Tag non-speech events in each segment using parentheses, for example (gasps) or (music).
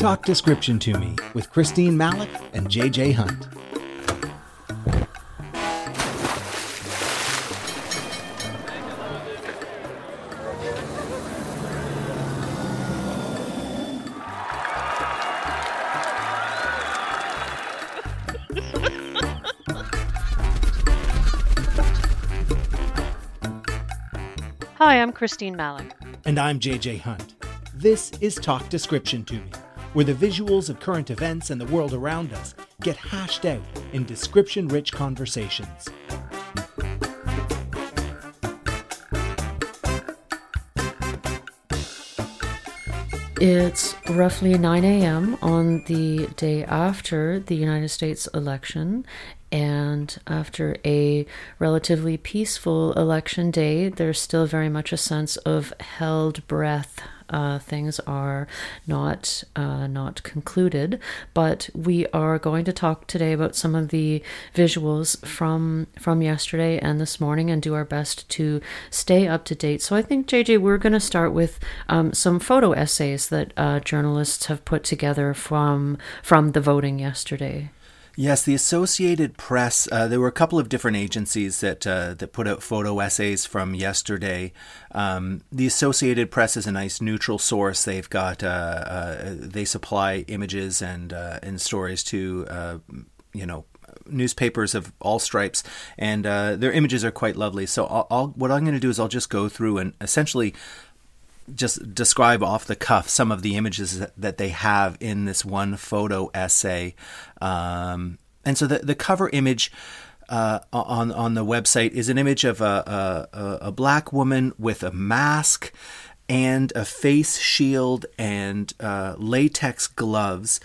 Talk Description to Me with Christine Malec and JJ Hunt. Hi, I'm Christine Malec. And I'm JJ Hunt. This is Talk Description to Me, where the visuals of current events and the world around us get hashed out in description rich conversations. It's roughly 9 a.m. on the day after the United States election. And after a relatively peaceful election day, there's still very much a sense of held breath uh, things are not uh, not concluded. But we are going to talk today about some of the visuals from from yesterday and this morning, and do our best to stay up to date. So I think JJ, we're going to start with um, some photo essays that uh, journalists have put together from from the voting yesterday. Yes, the Associated Press. Uh, there were a couple of different agencies that uh, that put out photo essays from yesterday. Um, the Associated Press is a nice neutral source. They've got uh, uh they supply images and uh, and stories to uh, you know newspapers of all stripes, and their images are quite lovely. So I'll, I'll, what I'm going to do is I'll just go through and essentially just describe off the cuff some of the images that they have in this one photo essay. Um, and so the, the cover image uh, on on the website is an image of a, a, a black woman with a mask and a face shield and uh, latex gloves,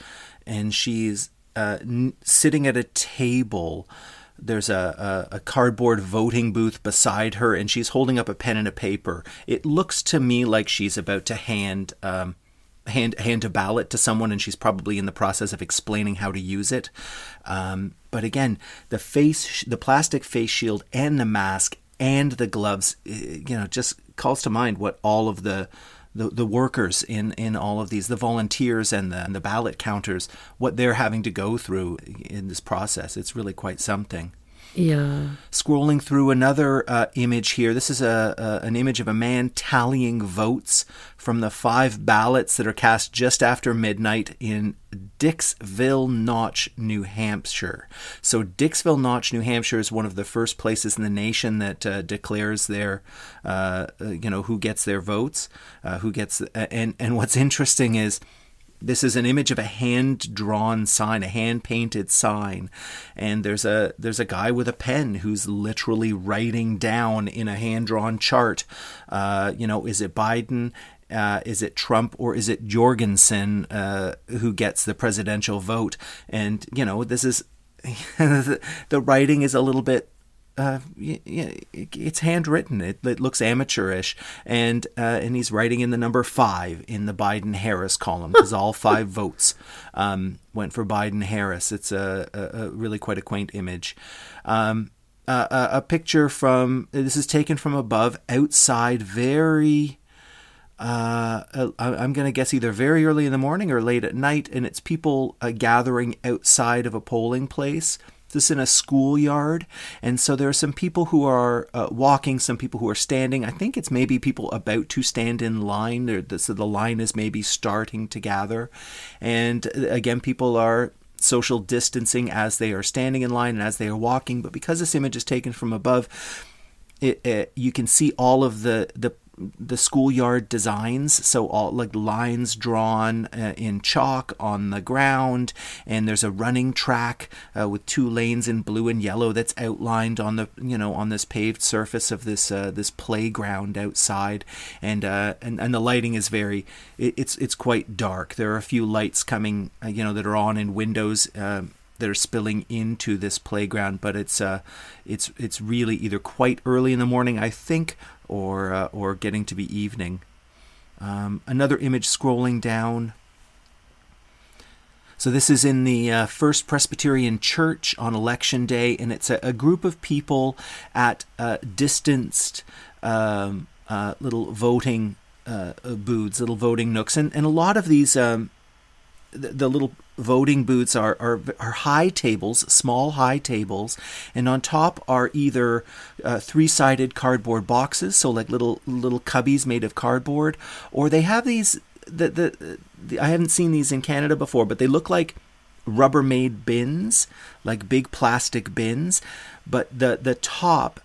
and she's uh, n- sitting at a table there's a, a, a, cardboard voting booth beside her, and she's holding up a pen and a paper. It looks to me like she's about to hand um, hand hand a ballot to someone, and she's probably in the process of explaining how to use it. Um, but again, the face, the plastic face shield, and the mask, and the gloves, eh, you know, just calls to mind what all of the the, the workers in, in all of these, the volunteers and the, and the ballot counters, what they're having to go through in this process. It's really quite something. Yeah. Scrolling through another uh, image here. This is a, a, an image of a man tallying votes from the five ballots that are cast just after midnight in Dixville Notch, New Hampshire. So Dixville Notch, New Hampshire is one of the first places in the nation that uh, declares their, uh, uh you know, who gets their votes, uh, who gets, and and what's interesting is this is an image of a hand drawn sign, a hand painted sign, and there's a there's a guy with a pen who's literally writing down in a hand drawn chart. Uh, you know, is it Biden? Uh, is it Trump or is it Jorgensen uh, who gets the presidential vote? And you know, this is (laughs) the writing is a little bit uh, it's handwritten. It, it, looks amateurish, and uh, and he's writing in the number five in the Biden Harris column because all (laughs) five votes um, went for Biden Harris. It's a, a, a, really quite a quaint image. Um, a, a picture from this is taken from above, outside, very. Uh, uh I'm going to guess either very early in the morning or late at night, and it's people uh, gathering outside of a polling place this in a schoolyard, and so there are some people who are uh, walking, some people who are standing. I think it's maybe people about to stand in line. Or so the line is maybe starting to gather, and uh, again, people are social distancing as they are standing in line and as they are walking. But because this image is taken from above, it, it, you can see all of the the the schoolyard designs. So all like lines drawn uh, in chalk on the ground and there's a running track uh, with two lanes in blue and yellow that's outlined on the you know on this paved surface of this uh, this playground outside. And uh, and and the lighting is very it, it's it's quite dark. There are a few lights coming uh, you know that are on in windows um, that are spilling into this playground, but it's uh, it's it's really either quite early in the morning, I think, or uh, or getting to be evening. Um, another image scrolling down. So this is in the uh, First Presbyterian Church on Election Day, and it's a, a group of people at uh, distanced um, uh, little voting uh, booths, little voting nooks, and, and a lot of these um, the, the little voting booths are, are are high tables, small high tables, and on top are either uh, three-sided cardboard boxes, so like little little cubbies made of cardboard, or they have these. The, the, the I haven't seen these in Canada before, but they look like Rubbermaid bins, like big plastic bins, but the the top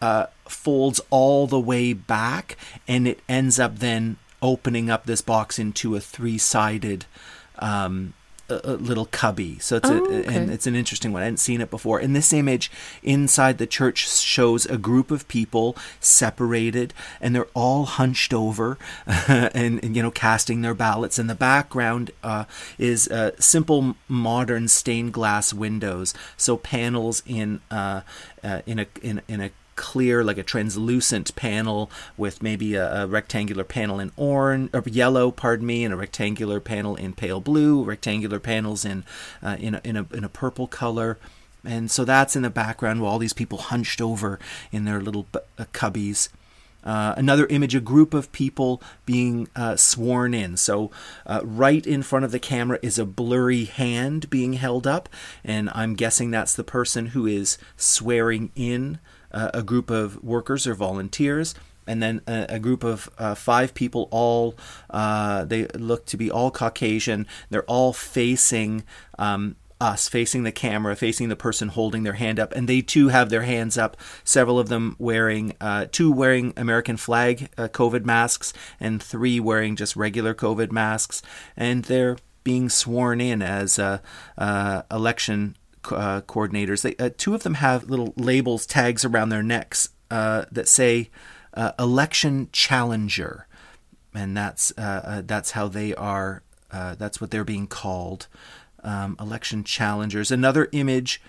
uh, folds all the way back, and it ends up then opening up this box into a three-sided um, a, little cubby. So it's Oh, a, okay. and it's an interesting one. I hadn't seen it before. And this image, inside the church shows a group of people separated, and they're all hunched over, (laughs) and, and, you know casting their ballots. And the background uh, is uh, simple modern stained glass windows, so panels in uh, uh, in a in, in a clear, like a translucent panel with maybe a, a rectangular panel in orange or yellow, pardon me, and a rectangular panel in pale blue, rectangular panels in uh, in a, in a in a purple color. And so that's in the background while all these people hunched over in their little bu- uh, cubbies. Uh, another image, a group of people being uh, sworn in. So, uh, right in front of the camera is a blurry hand being held up, and I'm guessing that's the person who is swearing in uh, a group of workers or volunteers. And then a, a group of uh, five people, all uh, they look to be all Caucasian. They're all facing um, us, facing the camera, facing the person holding their hand up, and they too have their hands up. Several of them wearing, uh, two wearing American flag uh, COVID masks, and three wearing just regular COVID masks, and they're being sworn in as uh, uh, election uh, coordinators. They, uh, two of them have little labels, tags around their necks uh, that say uh, "election challenger," and that's uh, uh, that's how they are. That's what they're being called um, election challengers. Another image.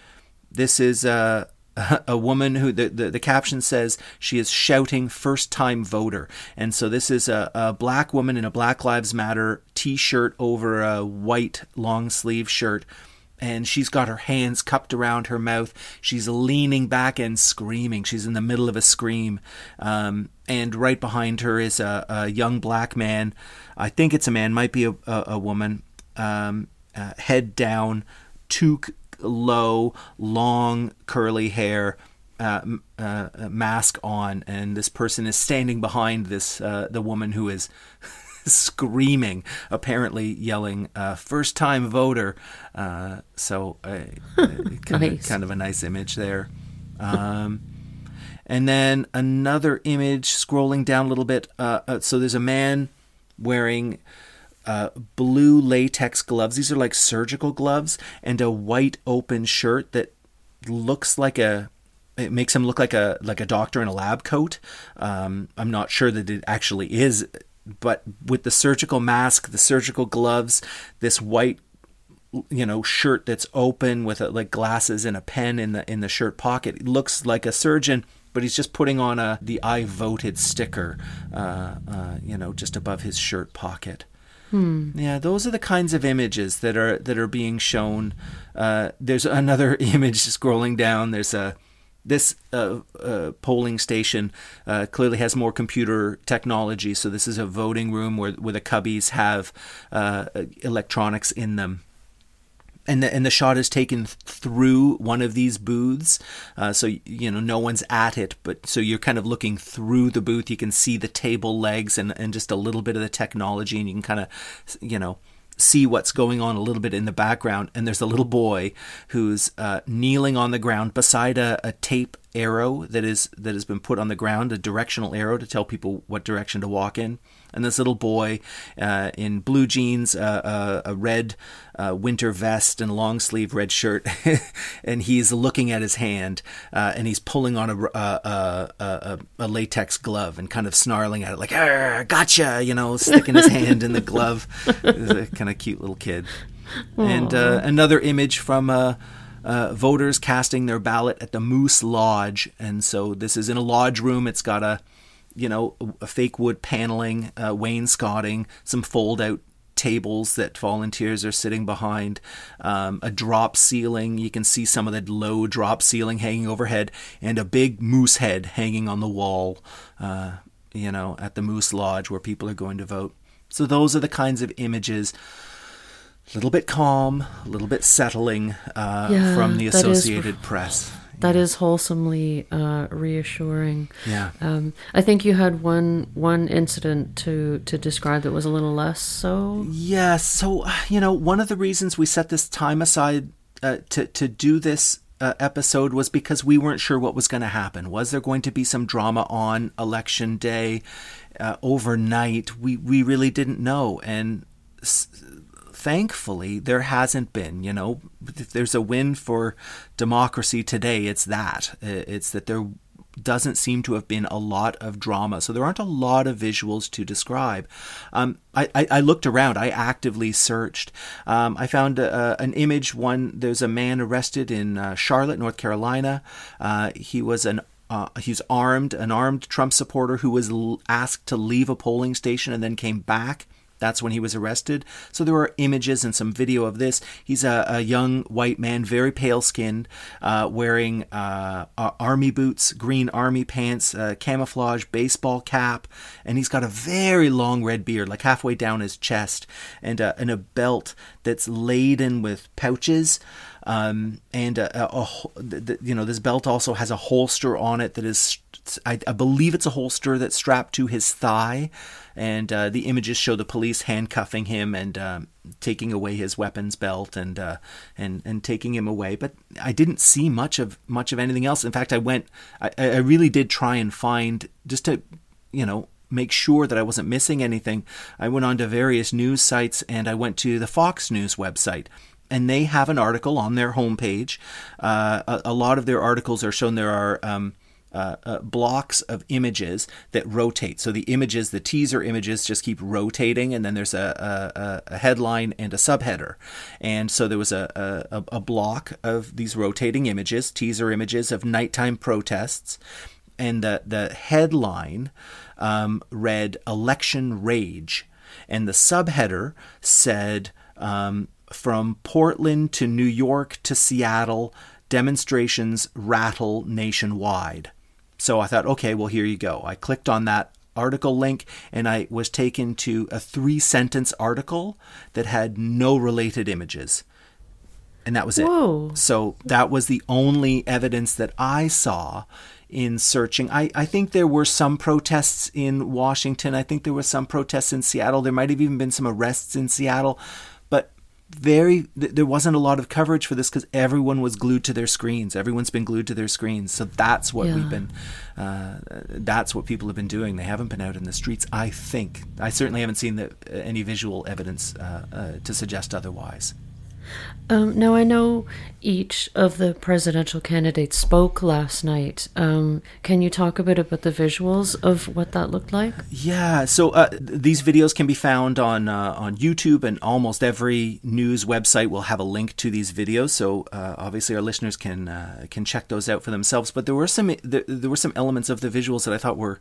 This is uh, (laughs) a woman who the, the, the caption says she is shouting first time voter. And so this is a, a black woman in a Black Lives Matter t shirt over a white long sleeve shirt. And she's got her hands cupped around her mouth. She's leaning back and screaming. She's in the middle of a scream. Um, and right behind her is a, a young black man. I think it's a man, might be a, a, a woman. Um, uh, head down, toque low, long curly hair, uh, uh, mask on, and this person is standing behind this uh, the woman who is (laughs) (laughs) screaming, apparently yelling uh, "first time voter." Uh, so uh, (laughs) kind, Nice. of, kind of a nice image there. Um, and then another image scrolling down a little bit. Uh, uh, so there's a man wearing uh, blue latex gloves. These are like surgical gloves, and a white open shirt that looks like a. It makes him look like a like a doctor in a lab coat. Um, I'm not sure that it actually is, but with the surgical mask, the surgical gloves, this white you know shirt that's open with a, like glasses and a pen in the in the shirt pocket it looks like a surgeon but he's just putting on a the i voted sticker uh, uh, you know just above his shirt pocket. Yeah those are the kinds of images that are that are being shown. Uh, there's another (laughs) image scrolling down. There's a this uh, uh, polling station uh, clearly has more computer technology. So this is a voting room where where the cubbies have uh, electronics in them. And the, and the shot is taken through one of these booths, uh, so you know no one's at it, but so you're kind of looking through the booth. You can see the table legs and, and just a little bit of the technology, and you can kind of you know see what's going on a little bit in the background. And there's a little boy who's uh, kneeling on the ground beside a, a tape arrow that is that has been put on the ground, a directional arrow to tell people what direction to walk in. And this little boy uh, in blue jeans, uh, a, a red uh, winter vest, and long sleeve red shirt, (laughs) and he's looking at his hand, uh, and he's pulling on a, a, a, a, a latex glove and kind of snarling at it like "Gotcha!" You know, sticking his hand in the glove. He's a kind of cute little kid. And uh, another image from. Uh, uh, voters casting their ballot at the Moose Lodge, and so this is in a lodge room. It's got a, you know, a fake wood paneling, uh, wainscoting, some fold-out tables that volunteers are sitting behind, um, a drop ceiling. You can see some of the low drop ceiling hanging overhead, and a big moose head hanging on the wall. Uh, you know, at the Moose Lodge where people are going to vote. So those are the kinds of images A little bit calm, a little bit settling uh, Yeah, from the that is- Associated Press. That is wholesomely uh, reassuring. Yeah. Um, I think you had one one incident to to describe that was a little less so. Yeah, so you know, one of the reasons we set this time aside uh, to to do this uh, episode was because we weren't sure what was going to happen. Was there going to be some drama on election day uh, overnight? We we really didn't know, and s- thankfully there hasn't been. You know, if there's a win for democracy today, it's that. Uh, It's that there doesn't seem to have been a lot of drama. So there aren't a lot of visuals to describe. Um, I, I, I looked around. I actively searched. Um, I found a, a, an image. One there's a man arrested in uh, Charlotte, North Carolina. Uh, he was an uh, he's armed, an armed Trump supporter who was l- asked to leave a polling station and then came back. That's when he was arrested. So there are images and some video of this. He's a, a young white man, very pale skinned, uh, wearing uh, army boots, green army pants, uh, camouflage baseball cap, and he's got a very long red beard, like halfway down his chest, and, uh, and a belt that's laden with pouches. Um, and a, a, a, ho- th- th- you know this belt also has a holster on it that is I, I believe it's a holster that's strapped to his thigh and uh, the images show the police handcuffing him and um, taking away his weapons belt and uh, and and taking him away but I didn't see much of much of anything else in fact I went I, I really did try and find just to you know make sure that I wasn't missing anything I went on to various news sites and I went to the Fox News website and they have an article on their homepage. Uh, a, a lot of their articles are shown. There are um, uh, uh, blocks of images that rotate. So the images, the teaser images, just keep rotating, and then there's a, a, a headline and a subheader. And so there was a, a, a block of these rotating images, teaser images of nighttime protests, and the the headline um, read "Election Rage," and the subheader said. Um, from Portland to New York to Seattle, demonstrations rattle nationwide. So I thought, okay, well, here you go. I clicked on that article link and I was taken to a three sentence article that had no related images. And that was it. Whoa. So that was the only evidence that I saw in searching. I, I think there were some protests in Washington. I think there were some protests in Seattle. There might have even been some arrests in Seattle. Very th- there wasn't a lot of coverage for this because everyone was glued to their screens. Everyone's been glued to their screens. So that's what Yeah. we've been uh, that's what people have been doing. They haven't been out in the streets i think. I certainly haven't seen the, any visual evidence uh, uh, to suggest otherwise Um, now I know each of the presidential candidates spoke last night. Um, can you talk a bit about the visuals of what that looked like? Yeah, so uh, th- these videos can be found on uh, on YouTube, and almost every news website will have a link to these videos. So uh, obviously, our listeners can uh, can check those out for themselves. But there were some there were some elements of the visuals that I thought were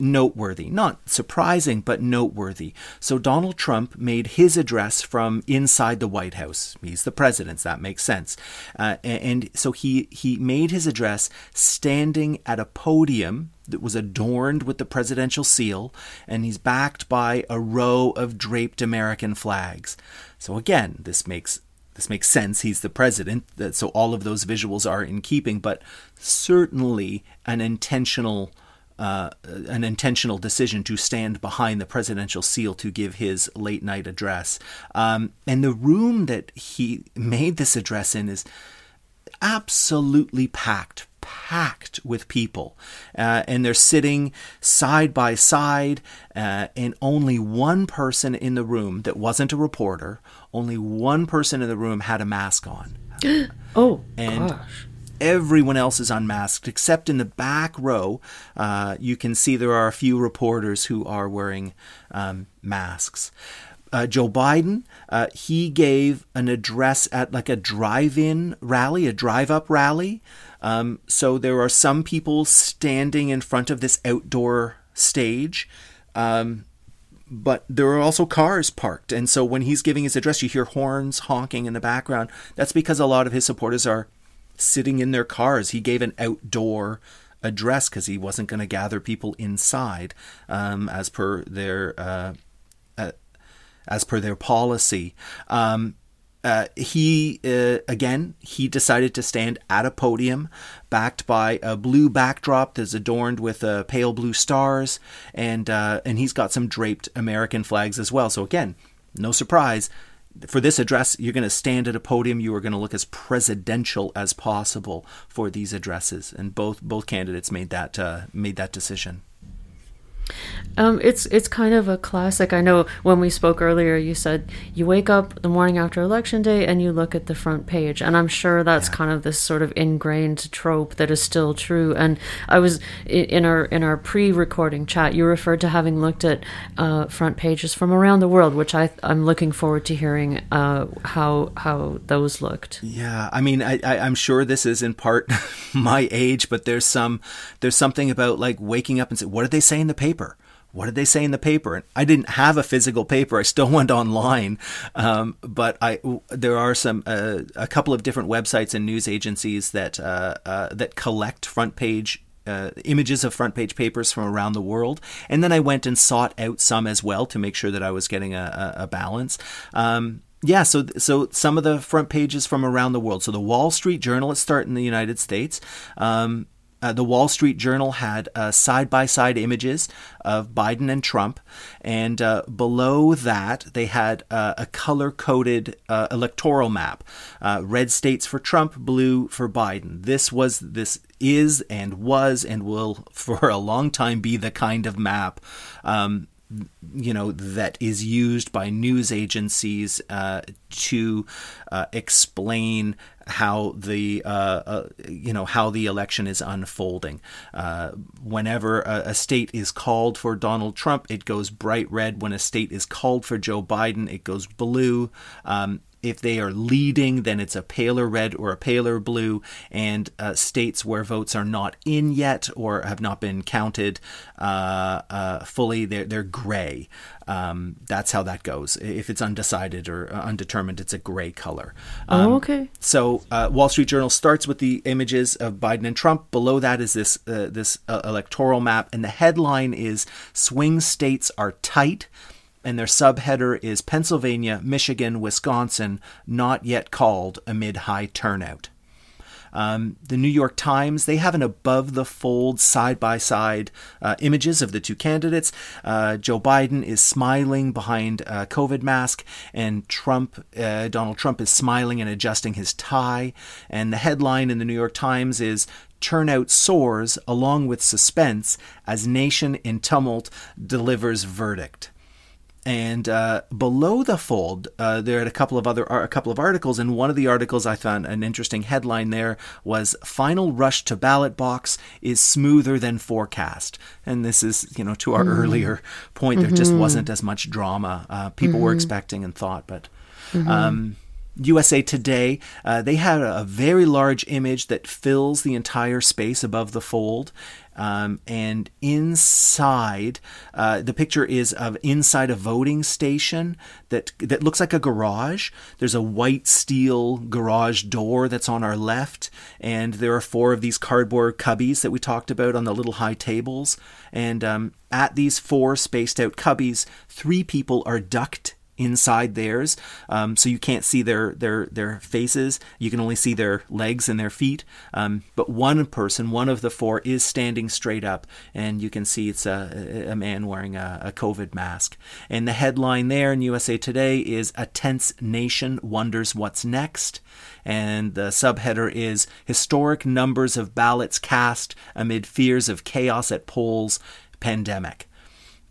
noteworthy, not surprising, but noteworthy. So Donald Trump made his address from inside the White House. He's the president, so that makes sense. Uh, and, so he he made his address standing at a podium that was adorned with the presidential seal, and he's backed by a row of draped American flags. So again, this makes this makes sense. He's the president, so all of those visuals are in keeping, but certainly an intentional uh, an intentional decision to stand behind the presidential seal to give his late night address. Um, and the room that he made this address in is absolutely packed packed with people uh, and they're sitting side by side uh, and only one person in the room that wasn't a reporter only one person in the room had a mask on (gasps) Oh, And- gosh. Everyone else is unmasked except in the back row uh, you can see there are a few reporters who are wearing um, masks uh, joe biden uh, he gave an address at like a drive-in rally a drive-up rally um, so there are some people standing in front of this outdoor stage um, but there are also cars parked. And so when he's giving his address, you hear horns honking in the background. That's because a lot of his supporters are sitting in their cars. He gave an outdoor address because he wasn't going to gather people inside, um, as per their. Uh, uh, as per their policy. Um, uh, he uh, again he decided to stand at a podium backed by a blue backdrop that's adorned with uh, pale blue stars and uh, and he's got some draped American flags as well so again no surprise for this address you're going to stand at a podium. You are going to look as presidential as possible for these addresses. And both both candidates made that uh, made that decision um, it's it's kind of a classic. I know when we spoke earlier, you said you wake up the morning after election day and you look at the front page, and I'm sure that's yeah. kind of this sort of ingrained trope that is still true. And I was in our in our pre-recording chat, you referred to having looked at uh, front pages from around the world, which I I'm looking forward to hearing uh, how how those looked. Yeah, I mean, I, I I'm sure this is in part (laughs) my age, but there's some there's something about like waking up and say, what did they say in the paper? What did they say in the paper? And I didn't have a physical paper. I still (laughs) went online, um, but I there are some uh, a couple of different websites and news agencies that uh, uh, that collect front page uh, images of front page papers from around the world. And then I went and sought out some as well to make sure that I was getting a, a balance. Um, yeah, so so some of the front pages from around the world. So the Wall Street Journal, let's start in the United States. Um, uh, the Wall Street Journal had side by side images of Biden and Trump, and uh, below that they had uh, a color coded uh, electoral map: uh, red states for Trump, blue for Biden. This was this is and was and will (laughs) for a long time be the kind of map um, you know that is used by news agencies uh, to uh, explain how the uh, uh you know how the election is unfolding. Uh, whenever a, a, state is called for Donald Trump, it goes bright red. When a state is called for Joe Biden, it goes blue. Um, if they are leading, then it's a paler red or a paler blue. And uh, states where votes are not in yet or have not been counted uh, uh, fully, they're, they're gray. Um, that's how that goes. If it's undecided or uh, undetermined, it's a gray color. Um, oh, okay. So uh, Wall Street Journal starts with the images of Biden and Trump. Below that is this uh, this electoral map, and the headline is "Swing States Are Tight." And their subheader is Pennsylvania, Michigan, Wisconsin, not yet called amid high turnout. Um, the New York Times, they have an above the fold side by side images of the two candidates. Uh, Joe Biden is smiling behind a COVID mask, and Trump, uh, Donald Trump, is smiling and adjusting his tie. And the headline in the New York Times is Turnout soars along with suspense as nation in tumult delivers verdict and uh, below the fold, uh, there are a couple of other a couple of articles. And one of the articles I found an interesting headline there was "Final rush to ballot box is smoother than forecast." And this is, you know, to our mm. earlier point, there mm-hmm. just wasn't as much drama uh, people mm-hmm. were expecting and thought, but. Mm-hmm. Um, USA Today, uh, they had a, a, very large image that fills the entire space above the fold. Um, and inside, uh, the picture is of inside a voting station that that looks like a garage. There's a white steel garage door that's on our left, and there are four of these cardboard cubbies that we talked about on the little high tables. And um, at these four spaced out cubbies, three people are ducked inside theirs, um, so you can't see their their their faces. You can only see their legs and their feet. Um, but one person, one of the four, is standing straight up, and you can see it's a, a man wearing a, a COVID mask. And the headline there in USA Today is "A tense nation wonders what's next." And the subheader is Historic numbers of ballots cast amid fears of chaos at polls, pandemic.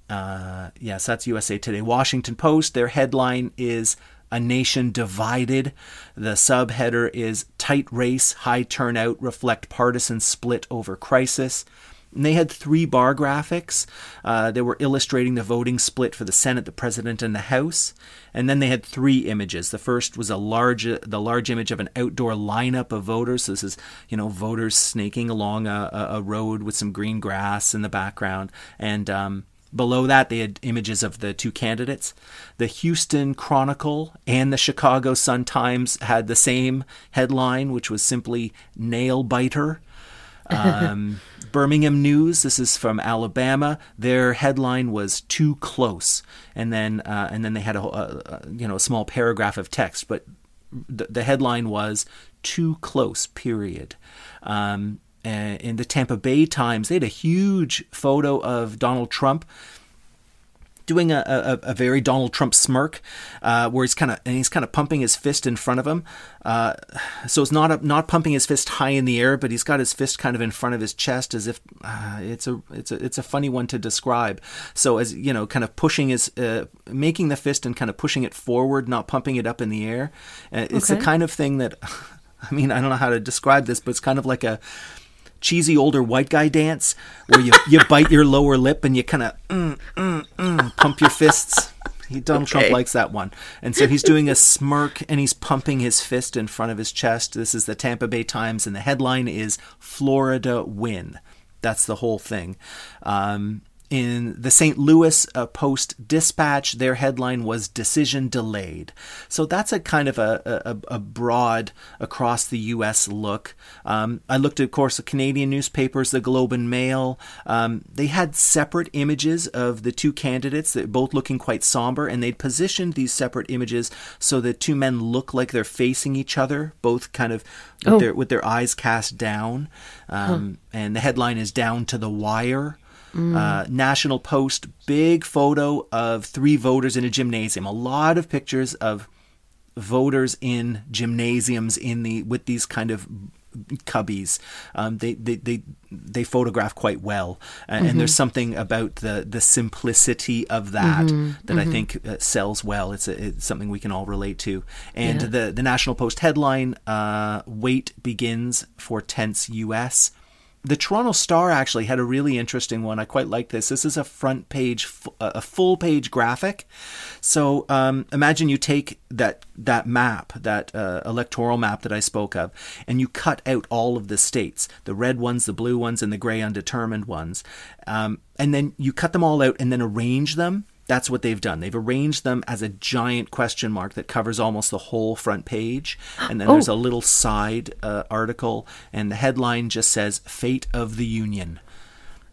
Uh, yes, that's USA Today. Washington Post, their headline is A Nation Divided. The subheader is Tight Race, High Turnout Reflect Partisan Split Over Crisis. And they had three bar graphics. Uh, they were illustrating the voting split for the Senate, the President, and the House. And then they had three images. The first was a large, the large image of an outdoor lineup of voters. So this is, you know, voters snaking along a, a road with some green grass in the background. And um, Below that, they had images of the two candidates. The Houston Chronicle and the Chicago Sun Times had the same headline, which was simply nail biter. Um, (laughs) Birmingham News. This is from Alabama. Their headline was "Too Close," and then uh, and then they had a, a, a, you know a small paragraph of text, but the, the headline was "Too Close." Period. Um, in the Tampa Bay Times, they had a huge photo of Donald Trump doing a, a, a, very Donald Trump smirk, uh, where he's kind of and he's kind of pumping his fist in front of him. Uh, so it's not a, not pumping his fist high in the air, but he's got his fist kind of in front of his chest, as if uh, it's a it's a it's a funny one to describe. So as you know, kind of pushing his uh, making the fist and kind of pushing it forward, not pumping it up in the air. Uh, it's okay. the kind of thing that (laughs) I mean I don't know how to describe this, but it's kind of like a cheesy older white guy dance where you, you bite your lower lip and you kind of mm, mm, mm, pump your fists. He, Donald okay. Trump likes that one. And so he's doing a smirk and he's pumping his fist in front of his chest. This is the Tampa Bay Times, and the headline is Florida Win. That's the whole thing. Um, in the St. Louis uh, Post Dispatch, their headline was Decision Delayed. So that's a kind of a, a, a broad across the U.S. look. Um, I looked at, of course, the Canadian newspapers, the Globe and Mail. Um, they had separate images of the two candidates, that both looking quite somber, and they'd positioned these separate images so the two men look like they're facing each other, both kind of with, oh. their, with their eyes cast down. Um, huh. And the headline is Down to the Wire. Mm. Uh, National Post, big photo of three voters in a gymnasium. A lot of pictures of voters in gymnasiums in the with these kind of cubbies. Um, they, they they they photograph quite well, uh, mm-hmm. and there's something about the the simplicity of that mm-hmm. that mm-hmm. I think uh, sells well. It's, a, it's something we can all relate to. And yeah. the the National Post headline: uh, "Wait begins for tense U.S." the Toronto Star actually had a really interesting one. I quite like this. This is a front page, a full page graphic. So um, imagine you take that that map, that uh, electoral map that I spoke of, and you cut out all of the states, the red ones, the blue ones, and the gray undetermined ones, um, and then you cut them all out and then arrange them that's what they've done. They've arranged them as a giant question mark that covers almost the whole front page. And then oh. there's a little side uh, article, and the headline just says Fate of the Union.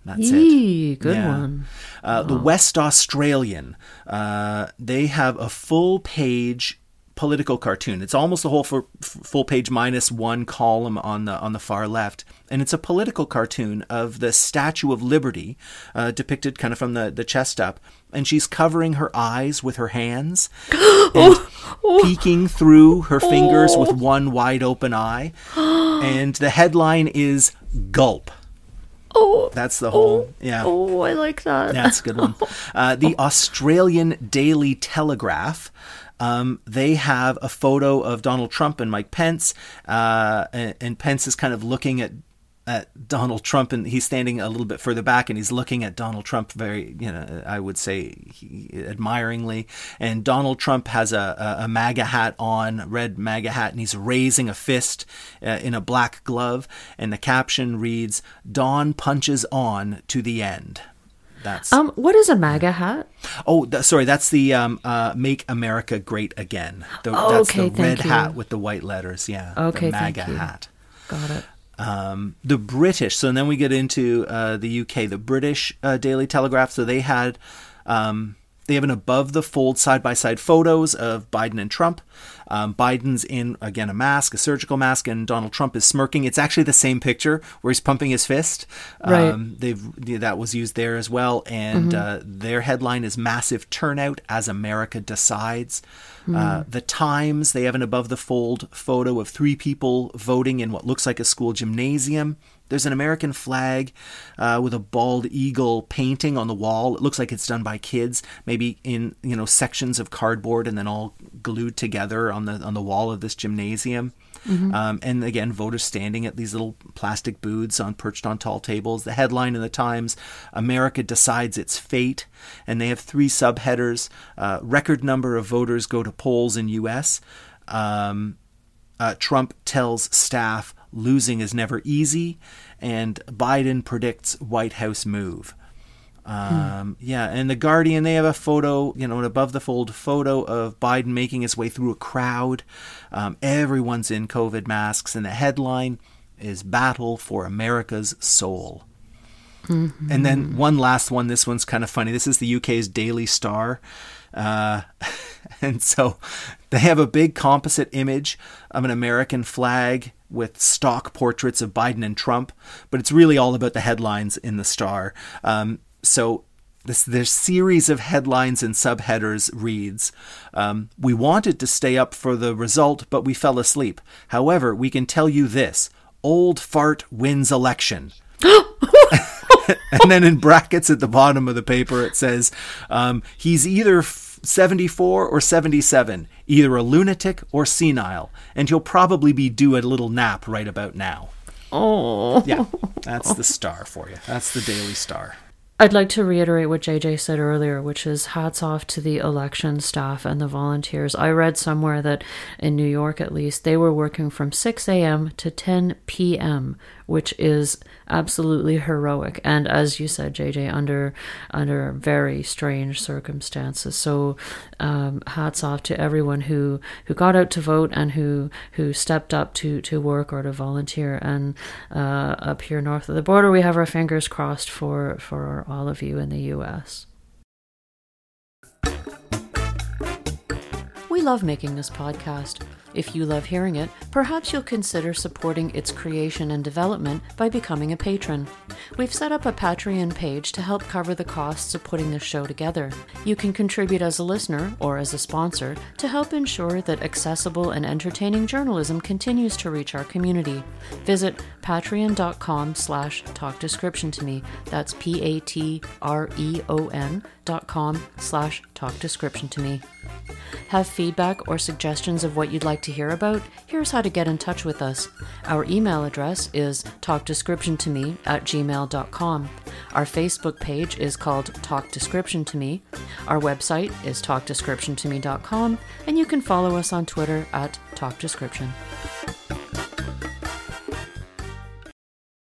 That's Yee, it. Good yeah. one. Uh, The West Australian, uh, they have a full page political cartoon. It's almost a whole for, full page minus one column on the on the far left, and it's a political cartoon of the Statue of Liberty, uh, depicted kind of from the the chest up, and she's covering her eyes with her hands (gasps) and oh, oh, peeking through her fingers oh. with one wide open eye, (gasps) and the headline is "Gulp." Oh, that's the whole. Oh, yeah. Oh, I like that. That's a good one. (laughs) Uh, the Australian Daily Telegraph um, they have a photo of Donald Trump and Mike Pence, uh, and, and, Pence is kind of looking at at Donald Trump, and he's standing a little bit further back, and he's looking at Donald Trump very, you know, I would say he, admiringly. And Donald Trump has a, a, a, MAGA hat on, red MAGA hat, and he's raising a fist uh, in a black glove. And the caption reads, "Don punches on to the end." That's um. What is a MAGA hat? Oh, th- sorry. That's the um. Uh, Make America Great Again. The, oh, that's okay, the red you. hat with the white letters. Yeah. Okay. The MAGA hat. Got it. Um, the British. So then we get into uh, the UK. The British uh, Daily Telegraph. So they had. Um, they have an above the fold side by side photos of Biden and Trump. Um, Biden's in, again, a mask, a surgical mask, and Donald Trump is smirking. It's actually the same picture where he's pumping his fist. Right. Um, they've, that was used there as well. And mm-hmm. uh, their headline is Massive Turnout as America Decides. Mm. Uh, the Times, they have an above the fold photo of three people voting in what looks like a school gymnasium. There's an American flag uh, with a bald eagle painting on the wall. It looks like it's done by kids, maybe in you know sections of cardboard and then all glued together on the on the wall of this gymnasium. Mm-hmm. Um, and again, voters standing at these little plastic booths on perched on tall tables. The headline in the Times: America decides its fate, and they have three subheaders: uh, record number of voters go to polls in U.S. Um, uh, Trump tells staff losing is never easy, and Biden predicts White House move. Um, hmm. Yeah, and the Guardian they have a photo, you know, an above the fold photo of Biden making his way through a crowd. Um, everyone's in COVID masks, and the headline is Battle for America's Soul. Mm-hmm. And then one last one. This one's kind of funny. This is the UK's Daily Star. Uh, (laughs) and so they have a big composite image of an American flag with stock portraits of Biden and Trump, but it's really all about the headlines in the Star. Um, so this this series of headlines and subheaders reads um, we wanted to stay up for the result but we fell asleep however we can tell you this old fart wins election (gasps) (laughs) (laughs) and then in brackets at the bottom of the paper it says um, he's either 74 or 77 either a lunatic or senile and he'll probably be due a little nap right about now oh yeah (laughs) that's the star for you that's the daily star I'd like to reiterate what JJ said earlier, which is hats off to the election staff and the volunteers. I read somewhere that in New York, at least, they were working from 6 a.m. to 10 p.m., which is absolutely heroic. And as you said, JJ, under under very strange circumstances. So um, hats off to everyone who who got out to vote and who who stepped up to to work or to volunteer. And uh, up here north of the border, we have our fingers crossed for for all of you in the U.S. We love making this podcast. If you love hearing it, perhaps you'll consider supporting its creation and development by becoming a patron. We've set up a Patreon page to help cover the costs of putting this show together. You can contribute as a listener or as a sponsor to help ensure that accessible and entertaining journalism continues to reach our community. Visit patreon.com slash talk to me. That's P-A-T-R-E-O-N dot com slash talk to me. Have feedback or suggestions of what you'd like to hear about? Here's how to get in touch with us. Our email address is talkdescriptiontome at gmail.com. Our Facebook page is called Talk Description to Me. Our website is talkdescriptiontome.com, and you can follow us on Twitter at TalkDescription.